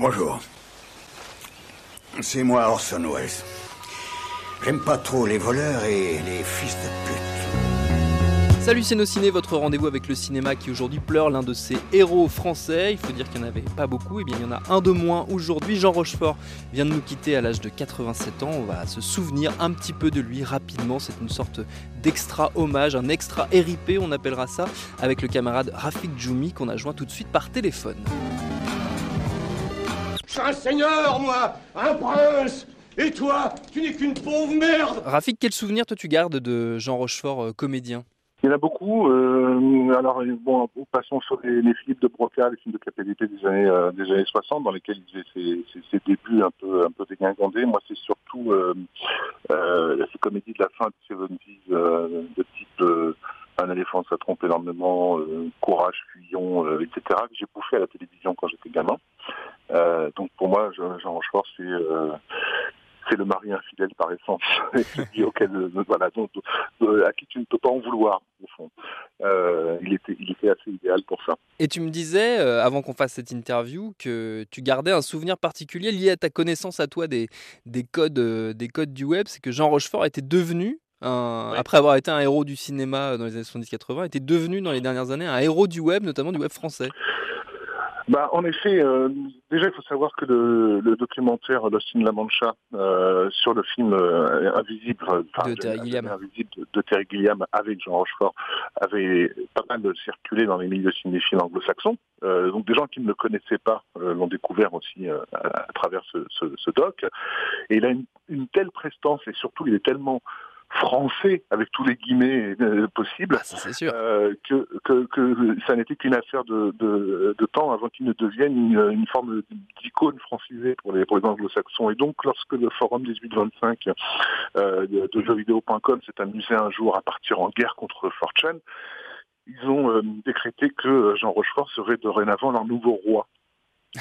Bonjour. C'est moi Orson Welles. J'aime pas trop les voleurs et les fils de pute. Salut Ciné, votre rendez-vous avec le cinéma qui aujourd'hui pleure l'un de ses héros français. Il faut dire qu'il n'y en avait pas beaucoup, et bien il y en a un de moins aujourd'hui. Jean Rochefort vient de nous quitter à l'âge de 87 ans. On va se souvenir un petit peu de lui rapidement. C'est une sorte d'extra hommage, un extra RIP, on appellera ça, avec le camarade Rafik Djoumi qu'on a joint tout de suite par téléphone. Je suis un seigneur, moi Un prince Et toi, tu n'es qu'une pauvre merde Rafik, quel souvenir toi tu gardes de Jean Rochefort, euh, comédien? Il y en a beaucoup. Euh, alors, bon, passons sur les, les, films de Broca, les films de KPDP des années, euh, des années 60, dans lesquels il faisait ses, ses, ses, débuts un peu, un peu dégingandés. Moi, c'est surtout euh, euh, ces comédies de la fin de 70s, euh, de type euh, Un éléphant, ça trompe énormément, Courage, Fuyons, etc., que j'ai bouffé à la télévision quand j'étais gamin. Donc, pour moi, Jean Rochefort, c'est c'est le mari infidèle par essence, auquel, voilà, donc, à qui tu ne peux pas en vouloir, au fond. Euh, il, était, il était assez idéal pour ça. Et tu me disais, euh, avant qu'on fasse cette interview, que tu gardais un souvenir particulier lié à ta connaissance à toi des, des, codes, euh, des codes du web, c'est que Jean Rochefort était devenu un, ouais. après avoir été un héros du cinéma dans les années 70-80, était devenu dans les dernières années un héros du web, notamment du web français. Bah, en effet, euh, déjà il faut savoir que le, le documentaire Lost in La Mancha euh, sur le film euh, Invisible, de, Terry Gilliam. Invisible de, de, Terry Gilliam avec Jean Rochefort avait pas mal circulé dans les milieux cinéphiles anglo-saxons. Euh, donc des gens qui ne le connaissaient pas euh, l'ont découvert aussi à, à, travers ce, ce, ce, doc. Et il a une, une telle prestance et surtout il est tellement français avec tous les guillemets euh, possibles ah, ça, sûr. Euh, que, que, que, ça n'était qu'une affaire de, de, de, temps avant qu'il ne devienne une, une forme d'icône francisée pour les, pour les anglo-saxons. Et donc, lorsque le forum 1825 euh, de, de jeuxvideo.com s'est amusé un jour à partir en guerre contre Fortune, ils ont euh, décrété que Jean Rochefort serait dorénavant leur nouveau roi.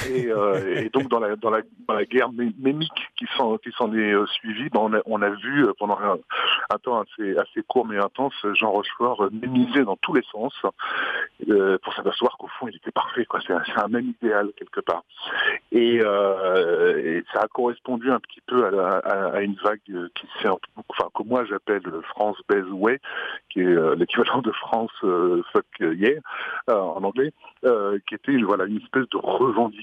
Et, euh, et, donc dans la guerre mémique qui s'en est euh, suivie, ben on, a, vu euh, pendant un, temps assez court mais intense Jean Rochefort mémiser dans tous les sens pour s'apercevoir qu'au fond il était parfait. C'est un, même idéal quelque part. Et, ça a correspondu un petit peu à, une vague que moi j'appelle France Way, qui est l'équivalent de France Fuck Yeah en anglais, qui était une espèce de revendication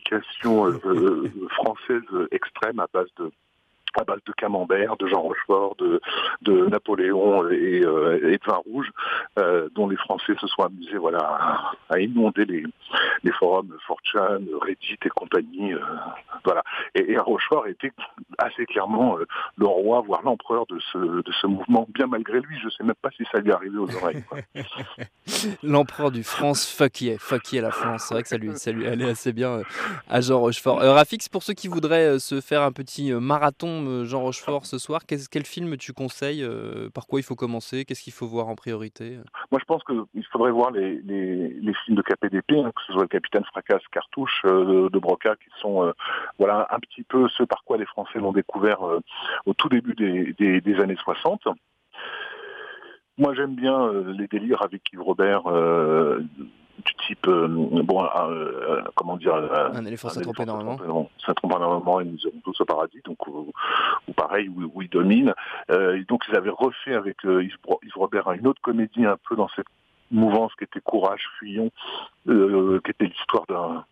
euh, française extrême à base de à base de camembert, de Jean Rochefort, de, de Napoléon et, euh, de vin rouge, euh, dont les Français se sont amusés voilà, à, inonder les, les forums Fortune, Reddit et compagnie. Euh, voilà. Et, et, Rochefort était assez clairement euh, le roi, voire l'empereur de ce, de ce mouvement, bien malgré lui. Je ne sais même pas si ça lui est arrivé aux oreilles. L'empereur du France, fuck yeah, fuck yeah la France. C'est vrai que ça lui, ça lui allait assez bien à Jean Rochefort. Rafix, pour ceux qui voudraient se faire un petit marathon Jean Rochefort ce soir. Quel, quel film tu conseilles euh, Par quoi il faut commencer Qu'est-ce qu'il faut voir en priorité Moi, je pense qu'il faudrait voir les, les, les films de KPDP, hein, que ce soit le Capitaine Fracasse, Cartouche euh, de, Broca, qui sont euh, voilà un petit peu ce par quoi les Français l'ont découvert euh, au tout début des, des, des années 60. Moi, j'aime bien euh, les délires avec Yves Robert du type euh, bon euh, comment dire euh, un éléphant ça trompe énormément. ça trompe énormément et nous irons tous au paradis donc ou, pareil où, où il domine. Euh, donc ils avaient refait avec Yves, Robert une autre comédie un peu dans cette mouvance qui était Courage Fuyons, euh, qui était l'histoire d'un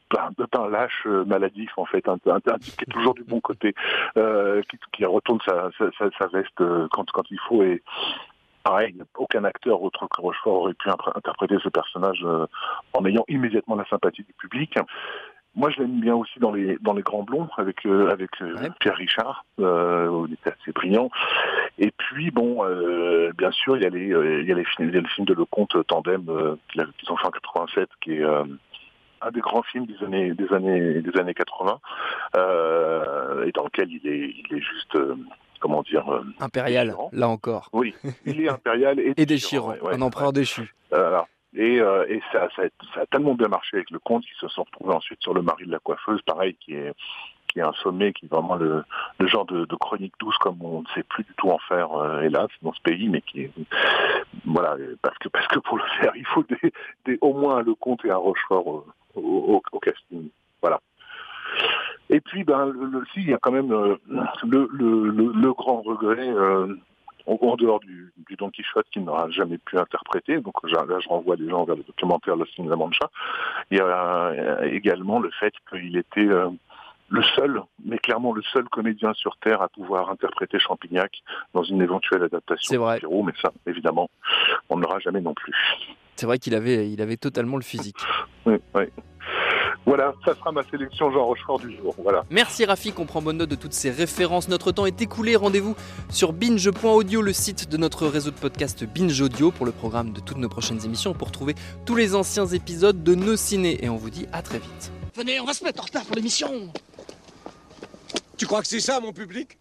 d'un lâche maladif en fait, un, un, un, type qui est toujours du bon côté, euh, qui, qui retourne sa, sa, sa, sa veste quand quand il faut et pareil, aucun acteur autre que Rochefort aurait pu interpréter ce personnage euh, en ayant immédiatement la sympathie du public. Moi, je l'aime bien aussi dans les dans les grands blonds avec euh, avec euh, ouais. Pierre Richard, euh, il était assez brillant. Et puis bon, euh, bien sûr, il y a les il y a les films, il y a le film de Lecomte Tandem qu'ils ont fait en 87, qui est un des grands films des années des années des années 80 et dans lequel il est il est juste comment dire euh, impérial là encore. Oui il est impérial et, et déchirant, déchirant ouais, un empereur déchu. Euh, et, euh, et ça, ça, ça, a tellement bien marché avec le comte qu'ils se sont retrouvés ensuite sur le mari de la coiffeuse pareil qui est qui est un sommet qui est vraiment le, le genre de, de, chronique douce comme on ne sait plus du tout en faire euh, hélas dans ce pays mais qui est voilà parce que parce que pour le faire il faut des, des au moins le comte et un rochefort au, au, au casting. Voilà Et puis, ben, le, si, il y a quand même le, le, grand regret en dehors du, du Don Quichotte qui n'aura jamais pu interpréter, donc là je renvoie les gens vers le documentaire Lost in La Mancha, il y a également le fait qu'il était euh, le seul, mais clairement le seul comédien sur Terre à pouvoir interpréter Champignac dans une éventuelle adaptation de Pierrot, mais ça, évidemment, on ne l'aura jamais non plus. C'est vrai qu'il avait, il avait totalement le physique. Oui, oui. Ça sera ma sélection Jean Rochefort du jour. Voilà. Merci Rafik, on prend bonne note de toutes ces références. Notre temps est écoulé. Rendez-vous sur binge.audio, le site de notre réseau de podcast Binge Audio pour le programme de toutes nos prochaines émissions pour trouver tous les anciens épisodes de nos ciné. Et on vous dit à très vite. Venez, on va se mettre en retard pour l'émission. Tu crois que c'est ça, mon public?